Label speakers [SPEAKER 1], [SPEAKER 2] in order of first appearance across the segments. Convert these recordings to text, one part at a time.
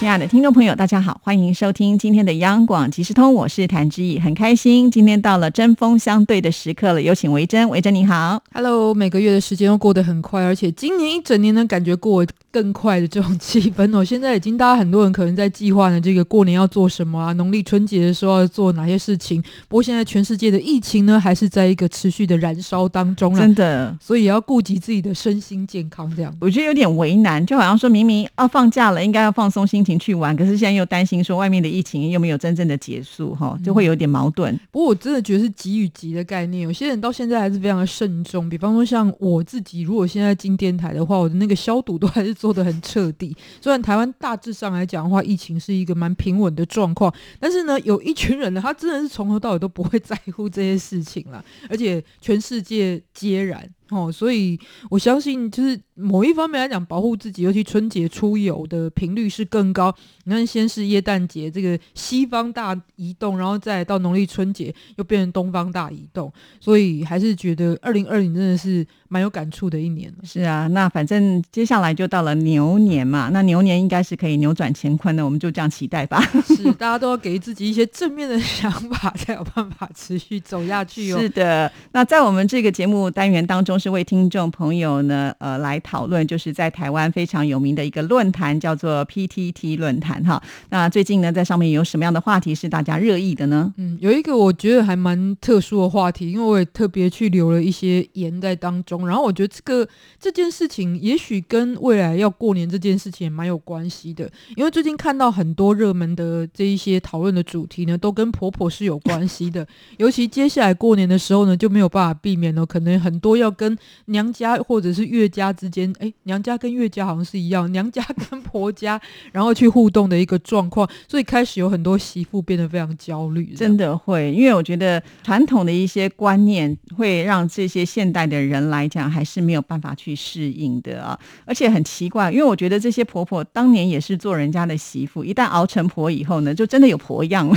[SPEAKER 1] 亲爱的听众朋友，大家好，欢迎收听今天的央广即时通，我是谭志毅，很开心今天到了针锋相对的时刻了，有请维珍，维珍你好
[SPEAKER 2] ，Hello，每个月的时间都过得很快，而且今年一整年呢，感觉过更快的这种气氛哦。现在已经大家很多人可能在计划呢，这个过年要做什么啊，农历春节的时候要做哪些事情。不过现在全世界的疫情呢，还是在一个持续的燃烧当中
[SPEAKER 1] 真的，
[SPEAKER 2] 所以也要顾及自己的身心健康。这样
[SPEAKER 1] 我觉得有点为难，就好像说明明要放假了，应该要放松心情。去玩，可是现在又担心说外面的疫情又没有真正的结束，哈，就会有点矛盾。
[SPEAKER 2] 不过我真的觉得是急与急的概念，有些人到现在还是非常的慎重。比方说像我自己，如果现在进电台的话，我的那个消毒都还是做的很彻底。虽然台湾大致上来讲的话，疫情是一个蛮平稳的状况，但是呢，有一群人呢，他真的是从头到尾都不会 在乎这些事情了，而且全世界皆然。哦，所以我相信，就是某一方面来讲，保护自己，尤其春节出游的频率是更高。你看，先是耶诞节这个西方大移动，然后再到农历春节又变成东方大移动，所以还是觉得二零二零真的是蛮有感触的一年。
[SPEAKER 1] 是啊，那反正接下来就到了牛年嘛，那牛年应该是可以扭转乾坤的，我们就这样期待吧。
[SPEAKER 2] 是，大家都要给自己一些正面的想法，才有办法持续走下去
[SPEAKER 1] 哦。是的，那在我们这个节目单元当中。是为听众朋友呢，呃，来讨论，就是在台湾非常有名的一个论坛，叫做 PTT 论坛哈。那最近呢，在上面有什么样的话题是大家热议的呢？
[SPEAKER 2] 嗯，有一个我觉得还蛮特殊的话题，因为我也特别去留了一些言在当中。然后我觉得这个这件事情，也许跟未来要过年这件事情也蛮有关系的。因为最近看到很多热门的这一些讨论的主题呢，都跟婆婆是有关系的。尤其接下来过年的时候呢，就没有办法避免了，可能很多要跟娘家或者是岳家之间，哎，娘家跟岳家好像是一样，娘家 跟婆家，然后去互动的一个状况，所以开始有很多媳妇变得非常焦虑。
[SPEAKER 1] 真的会，因为我觉得传统的一些观念会让这些现代的人来讲，还是没有办法去适应的啊。而且很奇怪，因为我觉得这些婆婆当年也是做人家的媳妇，一旦熬成婆以后呢，就真的有婆样了，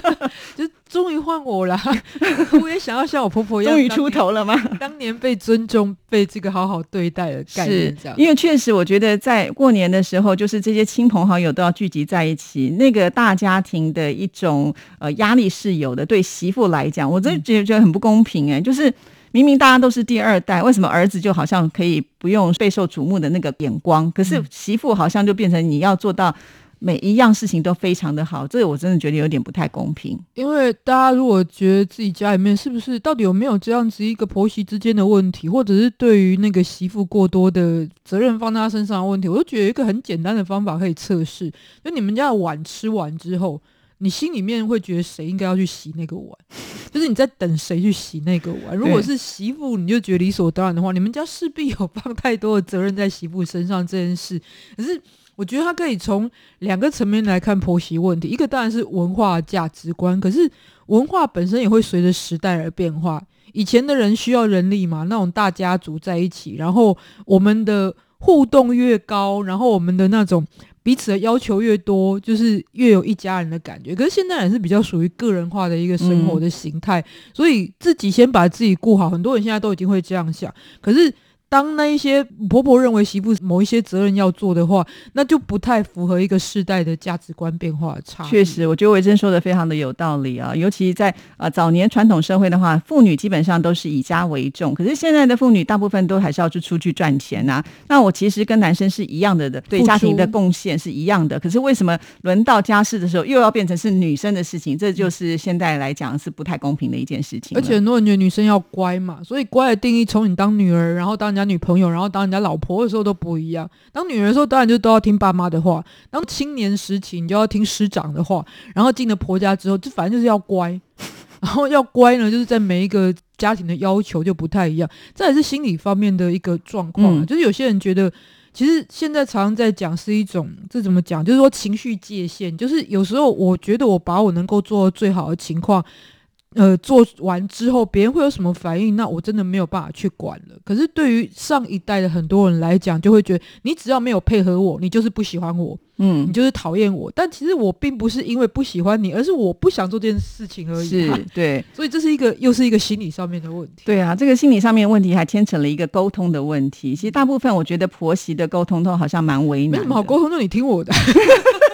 [SPEAKER 2] 就终于换我了。我也想要像我婆婆一样，
[SPEAKER 1] 终于出头了吗？
[SPEAKER 2] 当年被尊重。被这个好好对待的概念，这样，
[SPEAKER 1] 因为确实，我觉得在过年的时候，就是这些亲朋好友都要聚集在一起，那个大家庭的一种呃压力是有的。对媳妇来讲，我真的觉得觉得很不公平哎，就是明明大家都是第二代，为什么儿子就好像可以不用备受瞩目的那个眼光，可是媳妇好像就变成你要做到。每一样事情都非常的好，这个我真的觉得有点不太公平。
[SPEAKER 2] 因为大家如果觉得自己家里面是不是到底有没有这样子一个婆媳之间的问题，或者是对于那个媳妇过多的责任放在她身上的问题，我就觉得一个很简单的方法可以测试。就你们家的碗吃完之后，你心里面会觉得谁应该要去洗那个碗？就是你在等谁去洗那个碗？如果是媳妇，你就觉得理所当然的话，你们家势必有放太多的责任在媳妇身上这件事。可是。我觉得他可以从两个层面来看婆媳问题，一个当然是文化价值观，可是文化本身也会随着时代而变化。以前的人需要人力嘛，那种大家族在一起，然后我们的互动越高，然后我们的那种彼此的要求越多，就是越有一家人的感觉。可是现在也是比较属于个人化的一个生活的形态，所以自己先把自己顾好。很多人现在都已经会这样想，可是。当那一些婆婆认为媳妇某一些责任要做的话，那就不太符合一个世代的价值观变化差。
[SPEAKER 1] 确实，我觉得维珍说的非常的有道理啊。尤其在啊早年传统社会的话，妇女基本上都是以家为重。可是现在的妇女大部分都还是要去出去赚钱啊。那我其实跟男生是一样的的，对家庭的贡献是一样的。可是为什么轮到家事的时候又要变成是女生的事情？这就是现在来讲是不太公平的一件事情。
[SPEAKER 2] 而且很多人觉得女生要乖嘛，所以乖的定义从你当女儿，然后当人家。女朋友，然后当人家老婆的时候都不一样。当女人的时候，当然就都要听爸妈的话；当青年时期，你就要听师长的话。然后进了婆家之后，就反正就是要乖。然后要乖呢，就是在每一个家庭的要求就不太一样。这也是心理方面的一个状况。就是有些人觉得，其实现在常常在讲是一种，这怎么讲？就是说情绪界限。就是有时候我觉得我把我能够做到最好的情况。呃做完之后别人会有什么反应，那我真的没有办法去管了。可是对于上一代的很多人来讲，就会觉得你只要没有配合我，你就是不喜欢我，
[SPEAKER 1] 嗯
[SPEAKER 2] 你，就是讨厌我。但其实我并不是因为不喜欢你，而是我不想做这件事情而已。
[SPEAKER 1] 是，对。
[SPEAKER 2] 所以这是一个又是一个心理上面的问题。
[SPEAKER 1] 对啊，这个心理上面的问题还牵扯了一个沟通的问题。其实大部分我觉得婆媳的沟通都好像蛮为难的。
[SPEAKER 2] 没什么好沟通，就你听我的。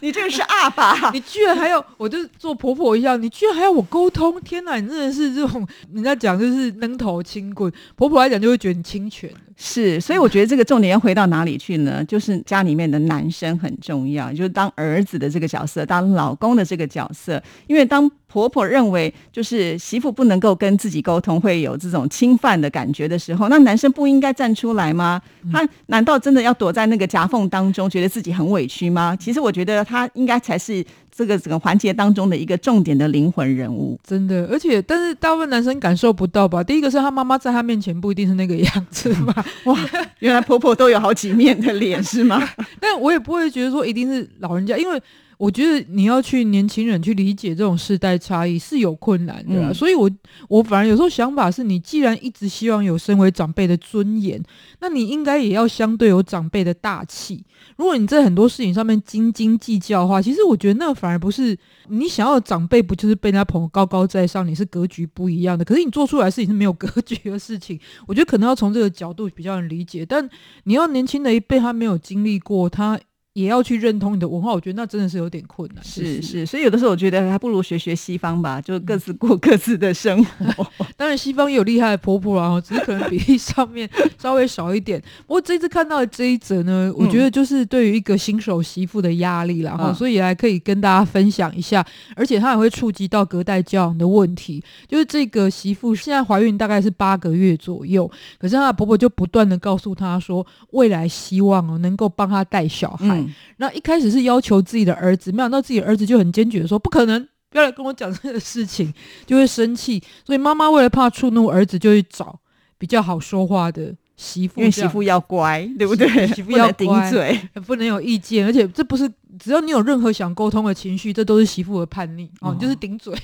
[SPEAKER 1] 你这个是阿爸，
[SPEAKER 2] 你居然还要，我就做婆婆一样，你居然还要我沟通？天哪，你真的是这种人家讲就是扔头轻棍，婆婆来讲就会觉得你侵权。
[SPEAKER 1] 是，所以我觉得这个重点要回到哪里去呢？就是家里面的男生很重要，就是当儿子的这个角色，当老公的这个角色。因为当婆婆认为就是媳妇不能够跟自己沟通，会有这种侵犯的感觉的时候，那男生不应该站出来吗？他难道真的要躲在那个夹缝当中，觉得自己很委屈吗？其实我觉得他应该才是这个整个环节当中的一个重点的灵魂人物。
[SPEAKER 2] 真的，而且但是大部分男生感受不到吧？第一个是他妈妈在他面前不一定是那个样子 吧，
[SPEAKER 1] 哇，原来婆婆都有好几面的脸是吗？
[SPEAKER 2] 但我也不会觉得说一定是老人家，因为我觉得你要去年轻人去理解这种世代差异是有困难的所以我我反而有时候想法是你既然一直希望有身为长辈的尊严，那你应该也要相对有长辈的大气。如果你在很多事情上面斤斤计较的话，其实我觉得那反而不是你想要的长辈，不就是被人家捧高高在上，你是格局不一样的。可是你做出来的事情是没有格局的事情，我觉得可能要从这个角度比较能理解。但你要年轻的一辈他没有经历过，他也要去认同你的文化，我觉得那真的是有点困难。
[SPEAKER 1] 是，
[SPEAKER 2] 是
[SPEAKER 1] 所以有的时候我觉得还不如学学西方吧，就各自过各自的生活。
[SPEAKER 2] 当然西方也有厉害的婆婆啊，只是可能比例上面稍微少一点。不过这次看到的这一则呢，我觉得就是对于一个新手媳妇的压力啦，哈、
[SPEAKER 1] 嗯
[SPEAKER 2] 所以还可以跟大家分享一下，而且它也会触及到隔代教养的问题。就是这个媳妇现在怀孕大概是八个月左右，可是她的婆婆就不断的告诉她说，未来希望哦能够帮她带小孩。
[SPEAKER 1] 嗯，
[SPEAKER 2] 那一开始是要求自己的儿子，没想到自己的儿子就很坚决的说不可能，不要来跟我讲这个事情，就会生气。所以妈妈为了怕触怒儿子，就去找比较好说话的媳妇，
[SPEAKER 1] 因为媳妇要乖，对不对？
[SPEAKER 2] 媳 妇要
[SPEAKER 1] 顶
[SPEAKER 2] 乖
[SPEAKER 1] 嘴。
[SPEAKER 2] 不能有意见，而且这不是只要你有任何想沟通的情绪，这都是媳妇的叛逆哦，
[SPEAKER 1] 哦
[SPEAKER 2] 你就是顶嘴。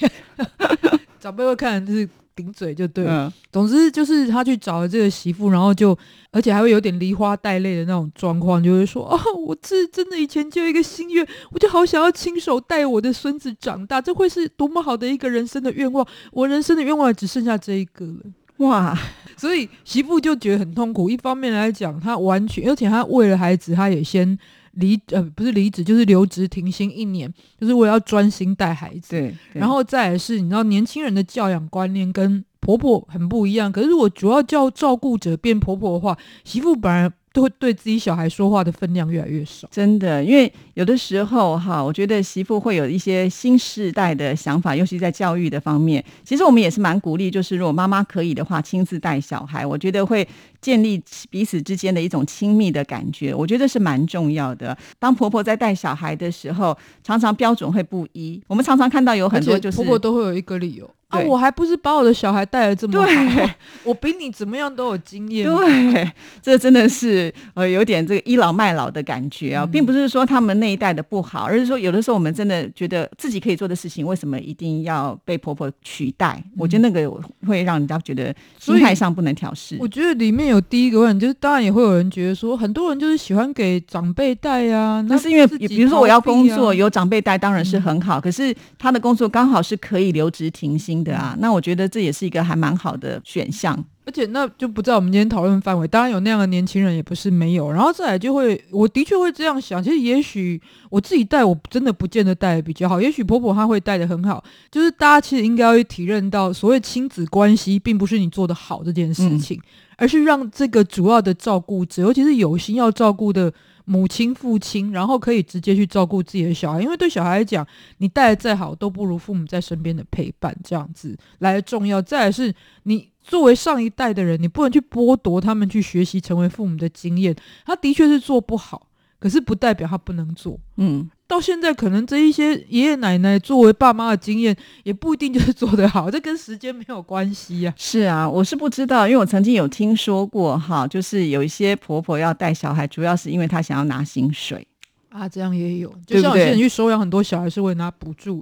[SPEAKER 2] 长辈会看就是顶嘴就对了。
[SPEAKER 1] 嗯，
[SPEAKER 2] 总之就是他去找了这个媳妇，然后就而且还会有点梨花带泪的那种状况，就会说：“哦，我这真的以前就有一个心愿，我就好想要亲手带我的孙子长大，这会是多么好的一个人生的愿望。我人生的愿望只剩下这一个了。”
[SPEAKER 1] 哇，
[SPEAKER 2] 所以媳妇就觉得很痛苦。一方面来讲，她完全，而且她为了孩子，她也先离呃不是离职，就是留职停薪一年，就是为了要专心带孩子。
[SPEAKER 1] 对，对
[SPEAKER 2] 然后再来是，你知道年轻人的教养观念跟婆婆很不一样。可是如果主要叫照顾者变婆婆的话，媳妇本来都会对自己小孩说话的分量越来越少。
[SPEAKER 1] 真的，因为有的时候哈，我觉得媳妇会有一些新世代的想法，尤其在教育的方面。其实我们也是蛮鼓励，就是如果妈妈可以的话，亲自带小孩，我觉得会建立彼此之间的一种亲密的感觉，我觉得是蛮重要的。当婆婆在带小孩的时候，常常标准会不一，我们常常看到有很多就是
[SPEAKER 2] 婆婆都会有一个理由啊，我还不是把我的小孩带的这么好，我比你怎么样都有经验。
[SPEAKER 1] 对，这真的是呃有点这个倚老卖老的感觉啊，
[SPEAKER 2] 嗯
[SPEAKER 1] 并不是说他们那一代的不好，而是说有的时候我们真的觉得自己可以做的事情，为什么一定要被婆婆取代？我觉得那个会让人家觉得心态上不能调试
[SPEAKER 2] 我。觉得里面有第一个问题，就是当然也会有人觉得说，很多人就是喜欢给长辈带呀、
[SPEAKER 1] 那是因为，比如说我要工作，有长辈带当然是很好，可是他的工作刚好是可以留职停薪的啊，那我觉得这也是一个还蛮好的选项。
[SPEAKER 2] 而且那就不在我们今天讨论范围。当然有那样的年轻人也不是没有，然后再来就会，我的确会这样想。其实也许我自己带，我真的不见得带的比较好。也许婆婆她会带的很好。就是大家其实应该要去体认到，所谓亲子关系，并不是你做的好这件事情，而是让这个主要的照顾者，尤其是有心要照顾的。母亲、父亲，然后可以直接去照顾自己的小孩，因为对小孩来讲，你带的再好，都不如父母在身边的陪伴这样子来的重要。再来是你作为上一代的人，你不能去剥夺他们去学习成为父母的经验。他的确是做不好，可是不代表他不能做。
[SPEAKER 1] 嗯，
[SPEAKER 2] 到现在，可能这一些爷爷奶奶作为爸妈的经验，也不一定就是做得好，这跟时间没有关系呀、
[SPEAKER 1] 是啊，我是不知道，因为我曾经有听说过哈，就是有一些婆婆要带小孩，主要是因为她想要拿薪水。
[SPEAKER 2] 啊。这样也有，就像有些人去收养很多小孩是为了拿补助。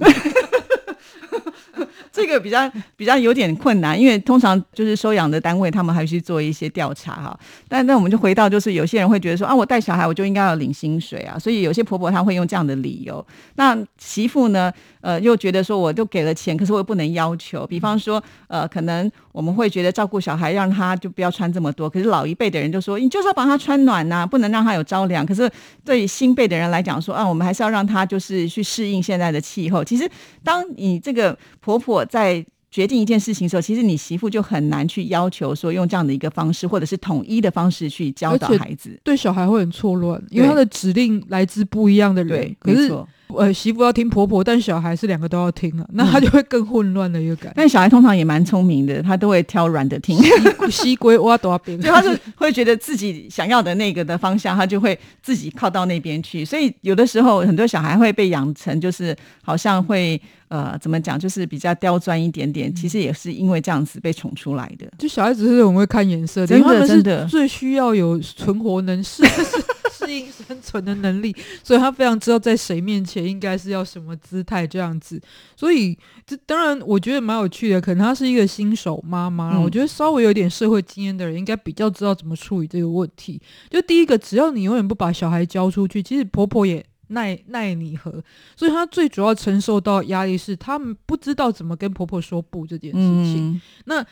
[SPEAKER 1] 这个比较 比较有点困难，因为通常就是收养的单位，他们还去做一些调查哈。但那我们就回到，就是有些人会觉得说啊，我带小孩我就应该要领薪水啊，所以有些婆婆她会用这样的理由。那媳妇呢，呃，又觉得说我都给了钱，可是我又不能要求。比方说，呃，可能我们会觉得照顾小孩，让他就不要穿这么多。可是老一辈的人就说，你就是要帮他穿暖呐，不能让他有着凉。可是对新辈的人来讲说啊，我们还是要让他就是去适应现在的气候。其实当你这个婆婆在决定一件事情的时候，其实你媳妇就很难去要求说用这样的一个方式，或者是统一的方式去教导孩子。
[SPEAKER 2] 对小孩会很错乱，因为他的指令来自不一样的人。
[SPEAKER 1] 对，
[SPEAKER 2] 可是呃，媳妇要听婆婆，但小孩是两个都要听啊，那他就会更混乱的一个感。
[SPEAKER 1] 但小孩通常也蛮聪明的，他都会挑软的听。
[SPEAKER 2] 西归挖多少边，
[SPEAKER 1] 所以他是会觉得自己想要的那个的方向，他就会自己靠到那边去。所以有的时候，很多小孩会被养成就是好像会呃，怎么讲，就是比较刁钻一点点。其实也是因为这样子被宠出来的。
[SPEAKER 2] 就小孩子是很会看颜色的，
[SPEAKER 1] 真的真的
[SPEAKER 2] 最需要有存活能适适应生存的能力，所以他非常知道在谁面前应该是要什么姿态这样子。所以这当然我觉得蛮有趣的，可能他是一个新手妈妈，我觉得稍微有点社会经验的人应该比较知道怎么处理这个问题。就第一个，只要你永远不把小孩交出去，其实婆婆也。奈奈你何？所以她最主要承受到压力是，她们不知道怎么跟婆婆说不这件事情。那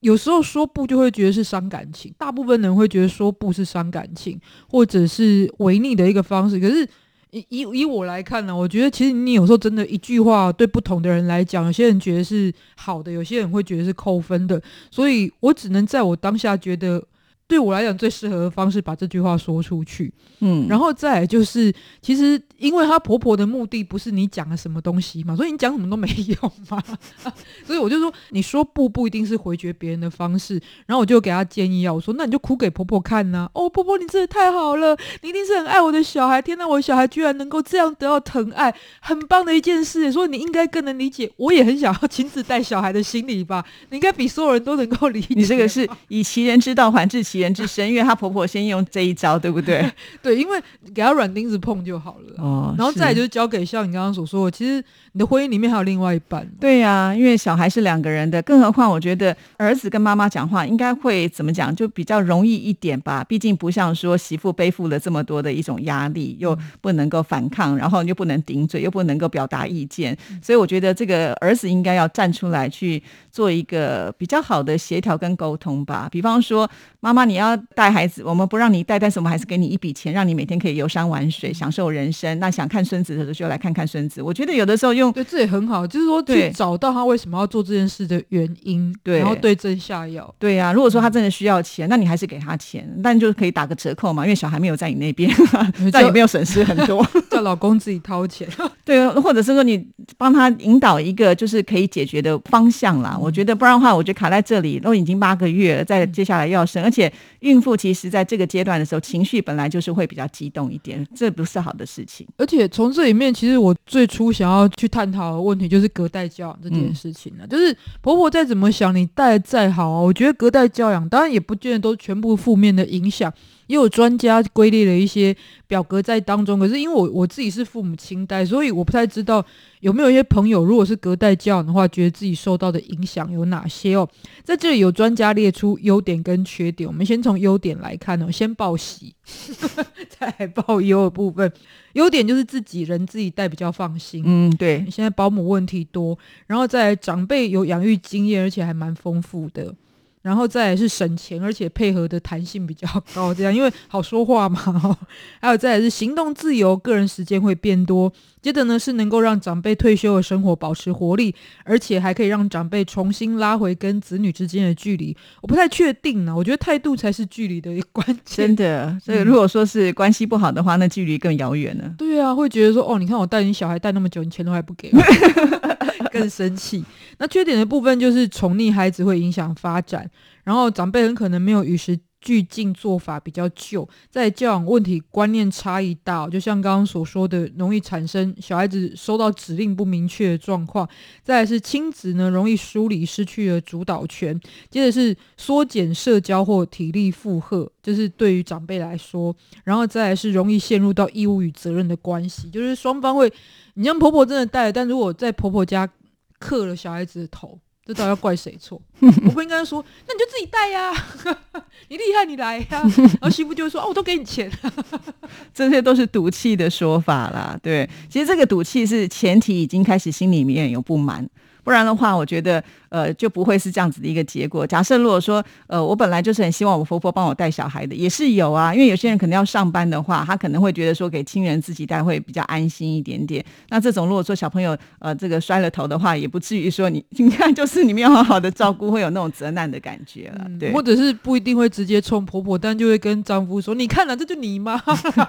[SPEAKER 2] 有时候说不就会觉得是伤感情，大部分人会觉得说不是伤感情，或者是违逆的一个方式。可是以以以我来看呢，我觉得其实你有时候真的一句话对不同的人来讲，有些人觉得是好的，有些人会觉得是扣分的。所以我只能在我当下觉得。对我来讲，最适合的方式把这句话说出去，嗯，然后再来就是，其实因为她婆婆的目的不是你讲了什么东西嘛，所以你讲什么都没用嘛，所以我就说，你说不不一定是回绝别人的方式，然后我就给她建议啊，我说那你就哭给婆婆看呐，哦，婆婆你真的太好了，你一定是很爱我的小孩，天呐，我的小孩居然能够这样得到疼爱，很棒的一件事，所以你应该更能理解，我也很想要亲自带小孩的心理吧，你应该比所有人都能够理解，
[SPEAKER 1] 你这个是以其人之道还治其。人之身，因为她婆婆先用这一招，对不对？
[SPEAKER 2] 对，因为给她软钉子碰就好了。哦，然后再就是交给像你刚刚所说的，其实你的婚姻里面还有另外一半。
[SPEAKER 1] 对呀，因为小孩是两个人的，更何况我觉得儿子跟妈妈讲话应该会怎么讲，就比较容易一点吧。毕竟不像说媳妇背负了这么多的一种压力，又不能够反抗，然后又不能顶嘴，又不能够表达意见，所以我觉得这个儿子应该要站出来去做一个比较好的协调跟沟通吧。比方说，妈妈。你要带孩子，我们不让你带，但是我们还是给你一笔钱，让你每天可以游山玩水，享受人生。那想看孙子的时候就来看看孙子。我觉得有的时候用
[SPEAKER 2] 对这也很好，就是说去找到他为什么要做这件事的原因，对，然后对症下药。
[SPEAKER 1] 对呀，如果说他真的需要钱，那你还是给他钱，但就是可以打个折扣嘛，因为小孩没有在你那边，但 也没有损失很多，
[SPEAKER 2] 叫老公自己掏钱。
[SPEAKER 1] 对，或者是说你帮他引导一个就是可以解决的方向啦。我觉得不然的话，我觉得卡在这里都已经八个月了，在接下来要生，而且。孕妇其实在这个阶段的时候，情绪本来就是会比较激动一点，这不是好的事情。
[SPEAKER 2] 而且从这里面，其实我最初想要去探讨的问题，就是隔代教养这件事情呢。就是婆婆再怎么想，你带再好啊，我觉得隔代教养当然也不见得都全部负面的影响。也有专家归列了一些表格在当中，可是因为我我自己是父母亲代，所以我不太知道有没有一些朋友，如果是隔代教养的话，觉得自己受到的影响有哪些哦。在这里有专家列出优点跟缺点，我们先从优点来看哦，先报喜，再报忧的部分。优点就是自己人自己带比较放心，
[SPEAKER 1] 嗯，对。
[SPEAKER 2] 现在保姆问题多，然后再长辈有养育经验，而且还蛮丰富的。然后再来是省钱，而且配合的弹性比较高，这样因为好说话嘛。还有再来是行动自由，个人时间会变多。接着呢是能够让长辈退休的生活保持活力，而且还可以让长辈重新拉回跟子女之间的距离。我不太确定呢，我觉得态度才是距离的一关键。
[SPEAKER 1] 真的，所以如果说是关系不好的话，那距离更遥远了。
[SPEAKER 2] 对啊，会觉得说哦，你看我带你小孩带那么久，你钱都还不给我。更生气。那缺点的部分就是宠溺孩子会影响发展，然后长辈很可能没有与时俱进，做法比较旧，在教养问题观念差异大，就像刚刚所说的，容易产生小孩子收到指令不明确的状况。再来是亲子呢，容易疏离，失去了主导权。接着是缩减社交或体力负荷，就是对于长辈来说。然后再来是容易陷入到义务与责任的关系，就是双方会。你像婆婆真的带，但如果在婆婆家克了小孩子的头，这到底要怪谁错？我不应该说，那你就自己带呀，你厉害你来呀。然后媳妇就会说，哦，我都给你钱。
[SPEAKER 1] 这些都是赌气的说法啦。对，其实这个赌气是前提已经开始心里面有不满。不然的话，我觉得呃就不会是这样子的一个结果。假设如果说呃我本来就是很希望我婆婆帮我带小孩的，也是有啊。因为有些人可能要上班的话，他可能会觉得说给亲人自己带会比较安心一点点。那这种如果说小朋友呃这个摔了头的话，也不至于说你你看就是你们要好好的照顾，会有那种责难的感觉了。对，
[SPEAKER 2] 或者是不一定会直接冲婆婆，但就会跟丈夫说：“你看了，这就你妈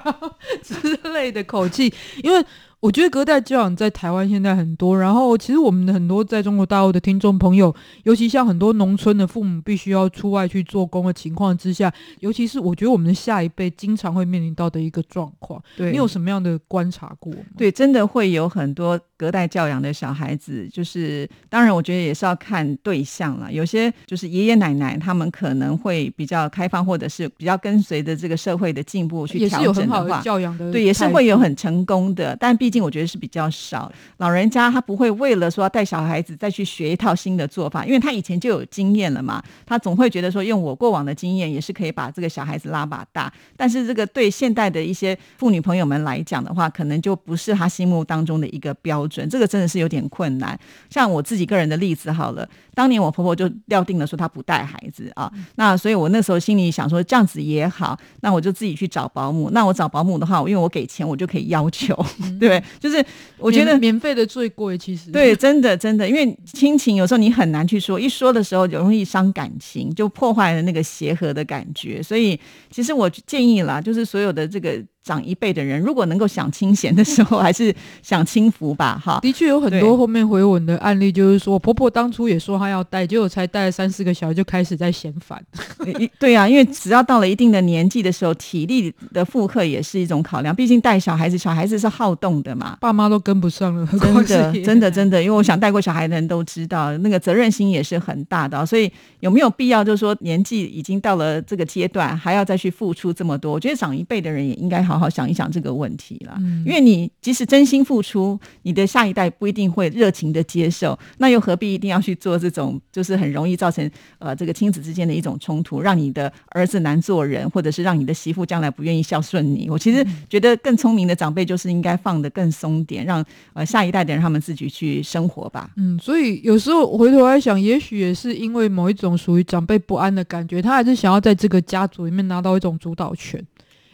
[SPEAKER 2] 之类的口气，因为。我觉得隔代教养在台湾现在很多，然后其实我们的很多在中国大陆的听众朋友，尤其像很多农村的父母必须要出外去做工的情况之下，尤其是我觉得我们的下一辈经常会面临到的一个状况，
[SPEAKER 1] 对
[SPEAKER 2] 你有什么样的观察过？
[SPEAKER 1] 对，真的会有很多隔代教养的小孩子，就是当然我觉得也是要看对象了，有些就是爷爷奶奶他们可能会比较开放，或者是比较跟随着这个社会的进步去调整
[SPEAKER 2] 的话，教养的
[SPEAKER 1] 对也是会有很成功的，但毕竟。我觉得是比较少，老人家他不会为了说要带小孩子再去学一套新的做法，因为他以前就有经验了嘛，他总会觉得说用我过往的经验也是可以把这个小孩子拉把大。但是这个对现代的一些妇女朋友们来讲的话，可能就不是他心目当中的一个标准，这个真的是有点困难。像我自己个人的例子好了，当年我婆婆就料定了说她不带孩子啊，那所以我那时候心里想说这样子也好，那我就自己去找保姆。那我找保姆的话，因为我给钱，我就可以要求，对。就是我觉得
[SPEAKER 2] 免费的最贵，其实
[SPEAKER 1] 对，真的真的，因为亲情有时候你很难去说，一说的时候就容易伤感情，就破坏了那个协和的感觉。所以其实我建议啦，就是所有的这个。长一辈的人，如果能够享清闲的时候，还是享清福吧，哈。
[SPEAKER 2] 的确有很多后面回稳的案例，就是说婆婆当初也说她要带，结果才带了三四个小孩就开始在嫌烦。
[SPEAKER 1] 对呀，因为只要到了一定的年纪的时候，体力的负荷也是一种考量。毕竟带小孩子，小孩子是好动的嘛，
[SPEAKER 2] 爸妈都跟不上了。
[SPEAKER 1] 真的，真的，真的，因为我想带过小孩的人都知道，那个责任心也是很大的。所以有没有必要，就是说年纪已经到了这个阶段，还要再去付出这么多？我觉得长一辈的人也应该好。好好想一想这个问题了，因为你即使真心付出，你的下一代不一定会热情的接受，那又何必一定要去做这种，就是很容易造成呃这个亲子之间的一种冲突，让你的儿子难做人，或者是让你的媳妇将来不愿意孝顺你。我其实觉得更聪明的长辈就是应该放的更松点，让呃下一代的人他们自己去生活吧。
[SPEAKER 2] 嗯，所以有时候回头来想，也许也是因为某一种属于长辈不安的感觉，他还是想要在这个家族里面拿到一种主导权。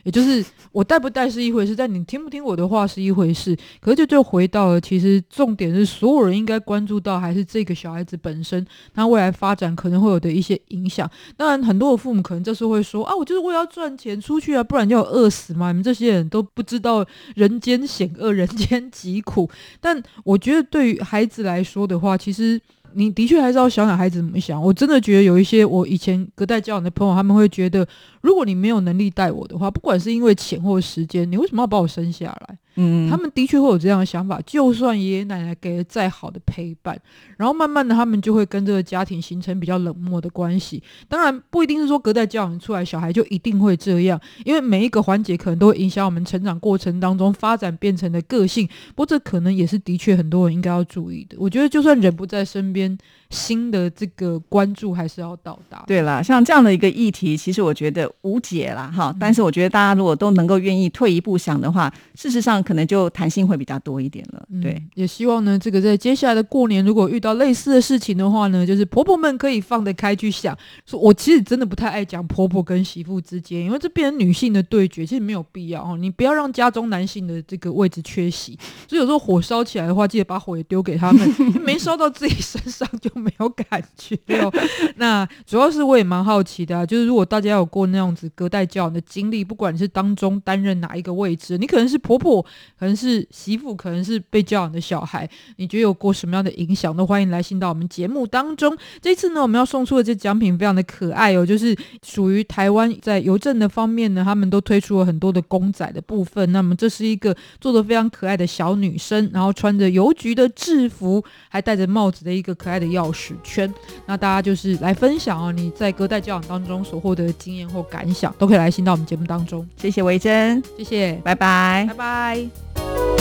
[SPEAKER 2] 也就是我带不带是一回事，但你听不听我的话是一回事。可是就就回到了，其实重点是所有人应该关注到，还是这个小孩子本身他未来发展可能会有的一些影响。当然，很多的父母可能这时候会说啊，我就是为了要赚钱出去啊，不然就要饿死嘛。你们这些人都不知道人间险恶，人间疾苦。但我觉得对于孩子来说的话，其实。你的确还是要想想孩子怎么想。我真的觉得有一些我以前隔代交往的朋友，他们会觉得，如果你没有能力带我的话，不管是因为钱或时间，你为什么要把我生下来？嗯，他们的确会有这样的想法。就算爷爷奶奶给了再好的陪伴，然后慢慢的他们就会跟这个家庭形成比较冷漠的关系。当然不一定是说隔代教养出来小孩就一定会这样，因为每一个环节可能都会影响我们成长过程当中发展变成的个性。不过这可能也是的确很多人应该要注意的。我觉得就算人不在身边。新的这个关注还是要到达。
[SPEAKER 1] 对啦，像这样的一个议题，其实我觉得无解啦哈。但是我觉得大家如果都能够愿意退一步想的话，事实上可能就弹性会比较多一点了。对，
[SPEAKER 2] 也希望呢，这个在接下来的过年，如果遇到类似的事情的话呢，就是婆婆们可以放得开去想。说我其实真的不太爱讲婆婆跟媳妇之间，因为这变成女性的对决，其实没有必要哦。你不要让家中男性的这个位置缺席。所以有时候火烧起来的话，记得把火也丢给他们，没烧到自己身上就。没有感觉哦。那主要是我也蛮好奇的，就是如果大家有过那样子隔代教养的经历，不管是当中担任哪一个位置，你可能是婆婆，可能是媳妇，可能是被教养的小孩，你觉得有过什么样的影响？都欢迎来信到我们节目当中。这次呢，我们要送出的这奖品非常的可爱哦，就是属于台湾在邮政的方面呢，他们都推出了很多的公仔的部分。那么这是一个做的非常可爱的小女生，然后穿着邮局的制服，还戴着帽子的一个可爱的钥匙。圈，那大家就是来分享哦，你在隔代教养当中所获得的经验或感想，都可以来信到我们节目当中。
[SPEAKER 1] 谢谢维珍，
[SPEAKER 2] 谢谢，
[SPEAKER 1] 拜拜，
[SPEAKER 2] 拜拜。Bye.